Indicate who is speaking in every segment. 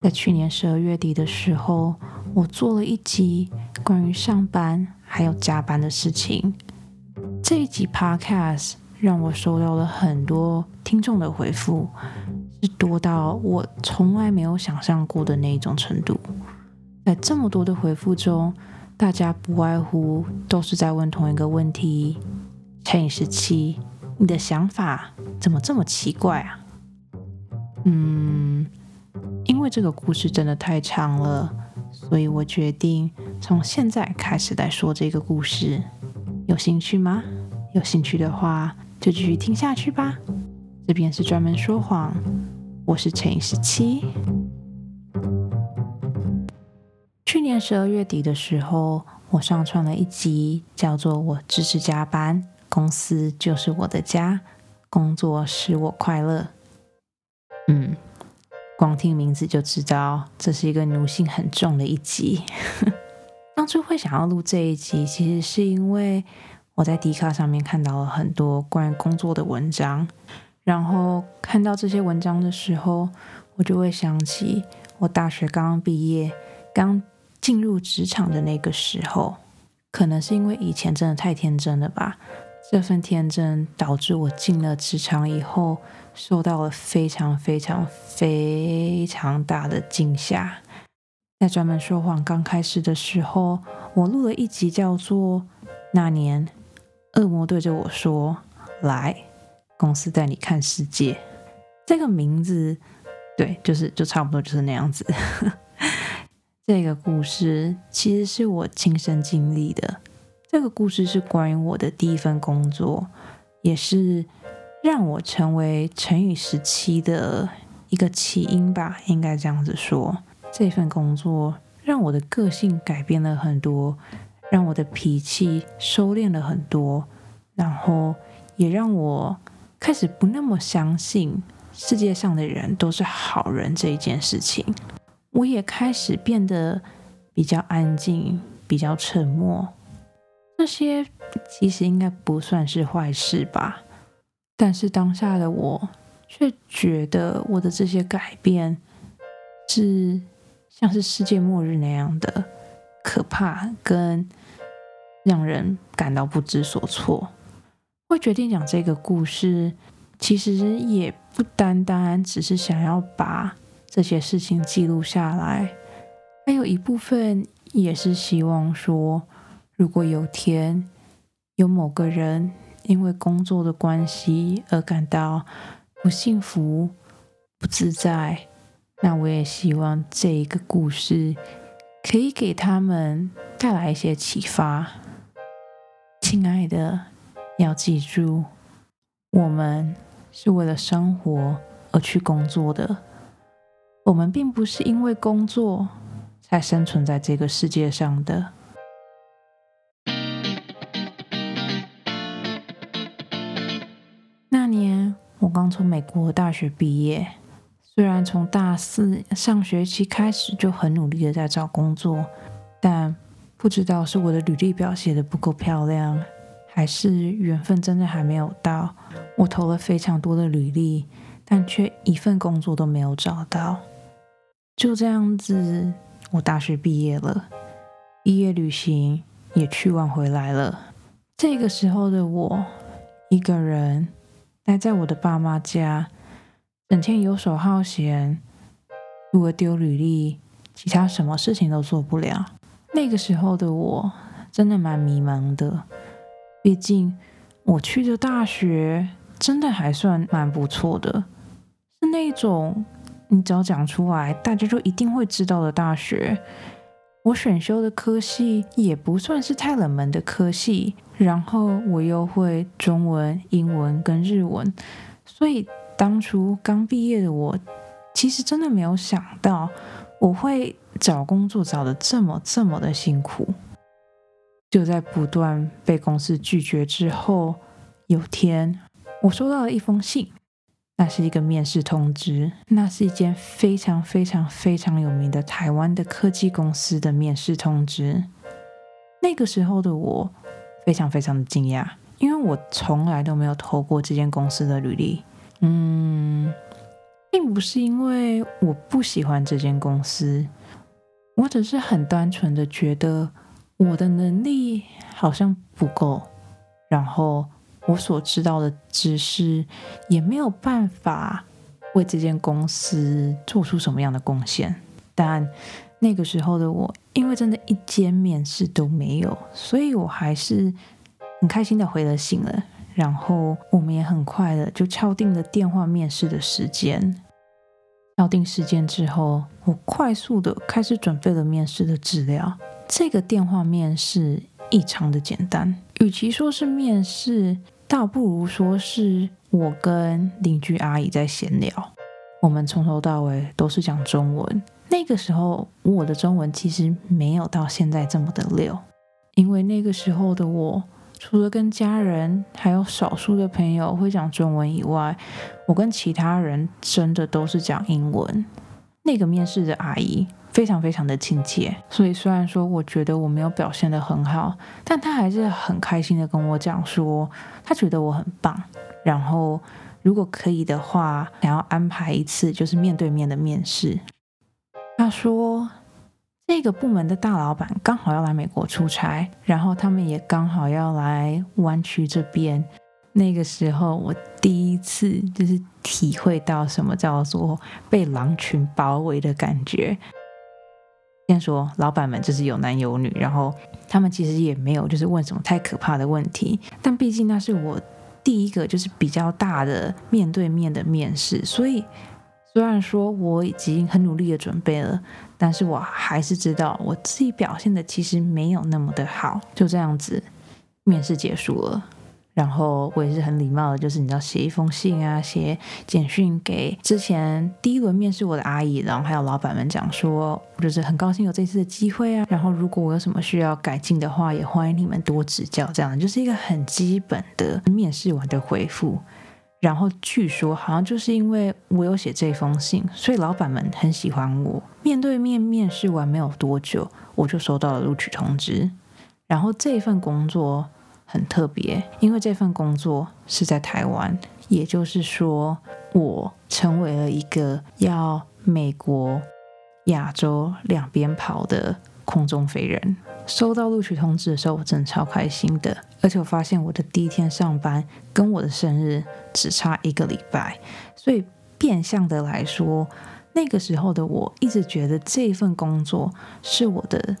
Speaker 1: 在去年十二月底的时候，我做了一集关于上班还有加班的事情。这一集 Podcast 让我收到了很多听众的回复，是多到我从来没有想象过的那一种程度。在这么多的回复中，大家不外乎都是在问同一个问题：乘以十七，你的想法怎么这么奇怪啊？嗯，因为这个故事真的太长了，所以我决定从现在开始来说这个故事。有兴趣吗？有兴趣的话，就继续听下去吧。这边是专门说谎，我是陈十七。去年十二月底的时候，我上传了一集，叫做《我支持加班，公司就是我的家，工作使我快乐》。嗯，光听名字就知道这是一个奴性很重的一集。当初会想要录这一集，其实是因为我在迪卡上面看到了很多关于工作的文章，然后看到这些文章的时候，我就会想起我大学刚刚毕业，刚。进入职场的那个时候，可能是因为以前真的太天真了吧。这份天真导致我进了职场以后，受到了非常非常非常大的惊吓。在专门说谎刚开始的时候，我录了一集叫做《那年恶魔对着我说：来，公司带你看世界》。这个名字，对，就是就差不多就是那样子。这个故事其实是我亲身经历的。这个故事是关于我的第一份工作，也是让我成为成语时期的一个起因吧，应该这样子说。这份工作让我的个性改变了很多，让我的脾气收敛了很多，然后也让我开始不那么相信世界上的人都是好人这一件事情。我也开始变得比较安静，比较沉默。这些其实应该不算是坏事吧，但是当下的我却觉得我的这些改变是像是世界末日那样的可怕，跟让人感到不知所措。会决定讲这个故事，其实也不单单只是想要把。这些事情记录下来，还有一部分也是希望说，如果有天有某个人因为工作的关系而感到不幸福、不自在，那我也希望这一个故事可以给他们带来一些启发。亲爱的，要记住，我们是为了生活而去工作的。我们并不是因为工作才生存在这个世界上的。刚从美国大学毕业，虽然从大四上学期开始就很努力的在找工作，但不知道是我的履历表写的不够漂亮，还是缘分真的还没有到。我投了非常多的履历，但却一份工作都没有找到。就这样子，我大学毕业了，毕业旅行也去完回来了。这个时候的我，一个人待在我的爸妈家，整天游手好闲，除了丢履历，其他什么事情都做不了。那个时候的我，真的蛮迷茫的。毕竟我去的大学，真的还算蛮不错的，是那种。你只要讲出来，大家就一定会知道的大学。我选修的科系也不算是太冷门的科系，然后我又会中文、英文跟日文，所以当初刚毕业的我，其实真的没有想到我会找工作找的这么这么的辛苦。就在不断被公司拒绝之后，有天我收到了一封信。那是一个面试通知，那是一间非常非常非常有名的台湾的科技公司的面试通知。那个时候的我非常非常的惊讶，因为我从来都没有投过这间公司的履历。嗯，并不是因为我不喜欢这间公司，我只是很单纯的觉得我的能力好像不够，然后我所知道的知识也没有办法为这间公司做出什么样的贡献。但那个时候的我，因为真的一间面试都没有，所以我还是很开心的回了信了。然后我们也很快的就敲定了电话面试的时间。敲定时间之后，我快速的开始准备了面试的资料。这个电话面试异常的简单，与其说是面试，倒不如说是我跟邻居阿姨在闲聊。我们从头到尾都是讲中文。那个时候我的中文其实没有到现在这么的溜，因为那个时候的我。除了跟家人还有少数的朋友会讲中文以外，我跟其他人真的都是讲英文。那个面试的阿姨非常非常的亲切，所以虽然说我觉得我没有表现的很好，但他还是很开心的跟我讲说，他觉得我很棒。然后如果可以的话，想要安排一次就是面对面的面试。他说。这个部门的大老板刚好要来美国出差，然后他们也刚好要来湾区这边。那个时候，我第一次就是体会到什么叫做被狼群包围的感觉。先说老板们就是有男有女，然后他们其实也没有就是问什么太可怕的问题，但毕竟那是我第一个就是比较大的面对面的面试，所以。虽然说我已经很努力的准备了，但是我还是知道我自己表现的其实没有那么的好。就这样子，面试结束了，然后我也是很礼貌的，就是你知道写一封信啊，写简讯给之前第一轮面试我的阿姨，然后还有老板们讲说，就是很高兴有这次的机会啊，然后如果我有什么需要改进的话，也欢迎你们多指教。这样就是一个很基本的面试完的回复。然后据说好像就是因为我有写这封信，所以老板们很喜欢我。面对面面试完没有多久，我就收到了录取通知。然后这份工作很特别，因为这份工作是在台湾，也就是说我成为了一个要美国、亚洲两边跑的空中飞人。收到录取通知的时候，我真的超开心的，而且我发现我的第一天上班跟我的生日只差一个礼拜，所以变相的来说，那个时候的我一直觉得这份工作是我的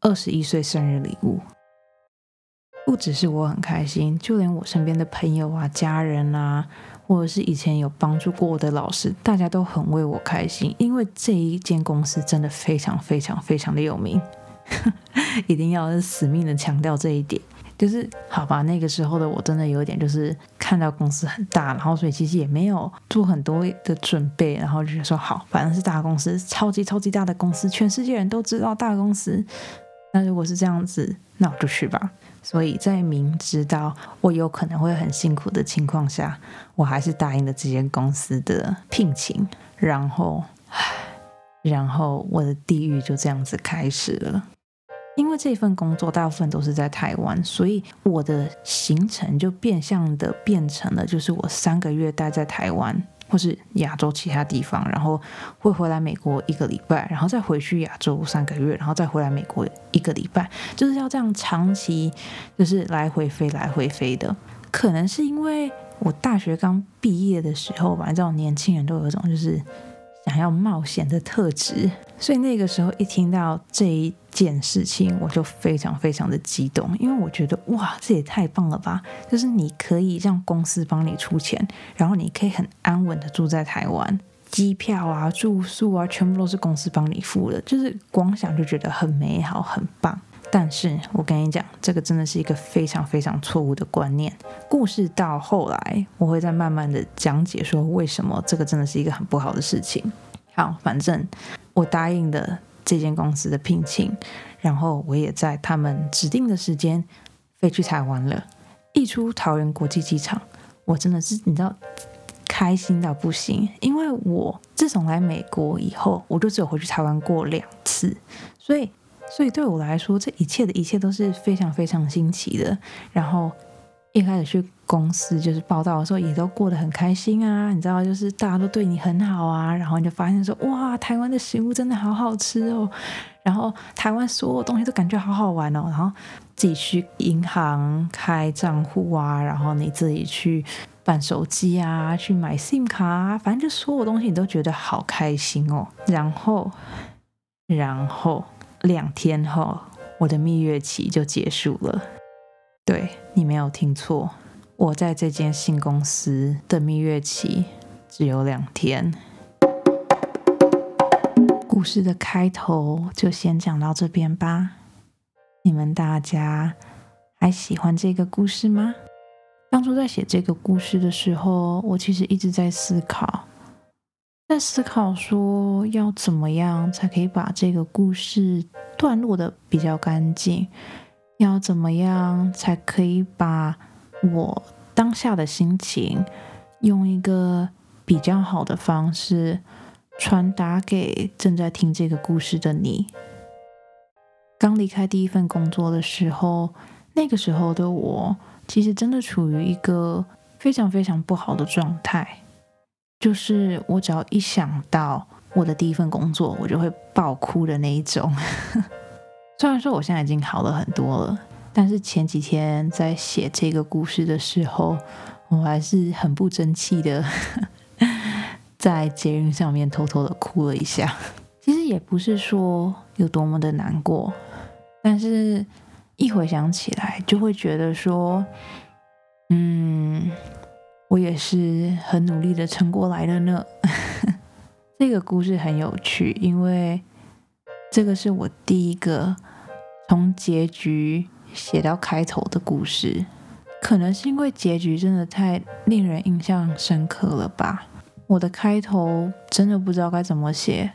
Speaker 1: 二十一岁生日礼物。不只是我很开心，就连我身边的朋友啊、家人啊，或者是以前有帮助过我的老师，大家都很为我开心，因为这一间公司真的非常非常非常的有名。一定要死命的强调这一点，就是好吧？那个时候的我真的有点，就是看到公司很大，然后所以其实也没有做很多的准备，然后就说好，反正是大公司，超级超级大的公司，全世界人都知道大公司。那如果是这样子，那我就去吧。所以在明知道我有可能会很辛苦的情况下，我还是答应了这间公司的聘请。然后，唉，然后我的地狱就这样子开始了。因为这份工作大部分都是在台湾，所以我的行程就变相的变成了，就是我三个月待在台湾或是亚洲其他地方，然后会回来美国一个礼拜，然后再回去亚洲三个月，然后再回来美国一个礼拜，就是要这样长期就是来回飞来回飞的。可能是因为我大学刚毕业的时候吧，这种年轻人都有一种就是想要冒险的特质。所以那个时候一听到这一件事情，我就非常非常的激动，因为我觉得哇，这也太棒了吧！就是你可以让公司帮你出钱，然后你可以很安稳的住在台湾，机票啊、住宿啊，全部都是公司帮你付的，就是光想就觉得很美好、很棒。但是我跟你讲，这个真的是一个非常非常错误的观念。故事到后来，我会再慢慢的讲解说为什么这个真的是一个很不好的事情。好，反正。我答应的这间公司的聘请，然后我也在他们指定的时间飞去台湾了。一出桃园国际机场，我真的是你知道开心到不行，因为我自从来美国以后，我就只有回去台湾过两次，所以所以对我来说，这一切的一切都是非常非常新奇的。然后一开始去公司就是报道的时候，也都过得很开心啊。你知道，就是大家都对你很好啊，然后你就发现说，哇，台湾的食物真的好好吃哦。然后台湾所有东西都感觉好好玩哦。然后自己去银行开账户啊，然后你自己去办手机啊，去买 SIM 卡啊，反正就所有东西你都觉得好开心哦。然后，然后两天后，我的蜜月期就结束了。对你没有听错。我在这间新公司的蜜月期只有两天。故事的开头就先讲到这边吧。你们大家还喜欢这个故事吗？当初在写这个故事的时候，我其实一直在思考，在思考说要怎么样才可以把这个故事段落的比较干净，要怎么样才可以把。我当下的心情，用一个比较好的方式传达给正在听这个故事的你。刚离开第一份工作的时候，那个时候的我，其实真的处于一个非常非常不好的状态。就是我只要一想到我的第一份工作，我就会爆哭的那一种。虽然说我现在已经好了很多了。但是前几天在写这个故事的时候，我还是很不争气的，在捷运上面偷偷的哭了一下。其实也不是说有多么的难过，但是一回想起来，就会觉得说，嗯，我也是很努力的撑过来了呢。这个故事很有趣，因为这个是我第一个从结局。写到开头的故事，可能是因为结局真的太令人印象深刻了吧。我的开头真的不知道该怎么写，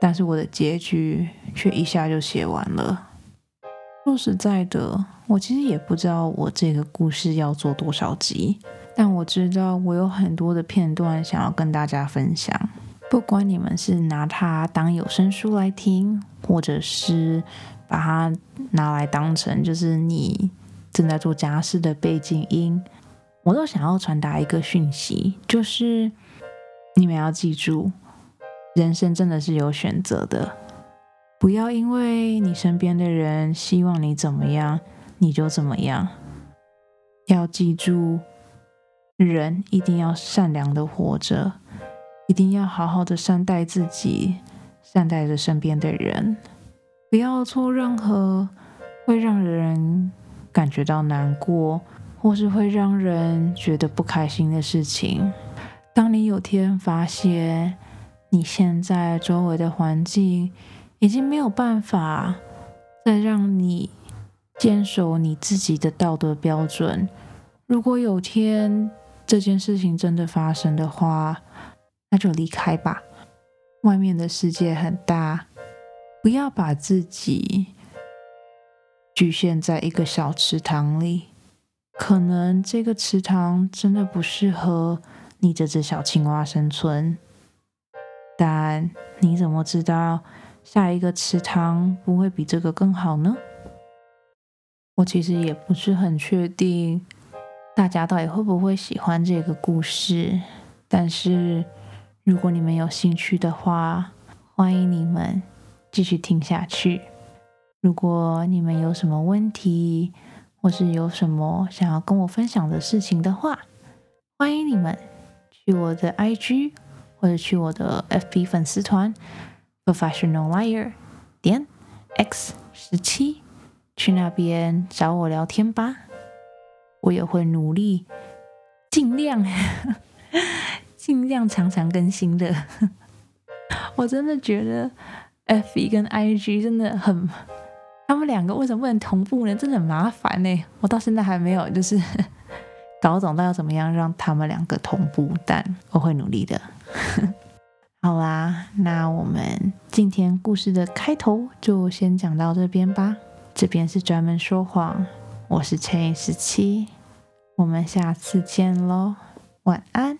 Speaker 1: 但是我的结局却一下就写完了。说实在的，我其实也不知道我这个故事要做多少集，但我知道我有很多的片段想要跟大家分享。不管你们是拿它当有声书来听，或者是。把它拿来当成就是你正在做家事的背景音，我都想要传达一个讯息，就是你们要记住，人生真的是有选择的，不要因为你身边的人希望你怎么样，你就怎么样。要记住，人一定要善良的活着，一定要好好的善待自己，善待着身边的人。不要做任何会让人感觉到难过，或是会让人觉得不开心的事情。当你有天发现你现在周围的环境已经没有办法再让你坚守你自己的道德标准，如果有天这件事情真的发生的话，那就离开吧。外面的世界很大。不要把自己局限在一个小池塘里，可能这个池塘真的不适合你这只小青蛙生存。但你怎么知道下一个池塘不会比这个更好呢？我其实也不是很确定大家到底会不会喜欢这个故事，但是如果你们有兴趣的话，欢迎你们。继续听下去。如果你们有什么问题，或是有什么想要跟我分享的事情的话，欢迎你们去我的 IG 或者去我的 FB 粉丝团 Professional Liar 点 X 十七，去那边找我聊天吧。我也会努力，尽量 尽量常常更新的。我真的觉得。F 一跟 I G 真的很，他们两个为什么不能同步呢？真的很麻烦呢。我到现在还没有就是 搞懂到要怎么样让他们两个同步，但我会努力的。好啦，那我们今天故事的开头就先讲到这边吧。这边是专门说谎，我是陈以十七，我们下次见喽，晚安。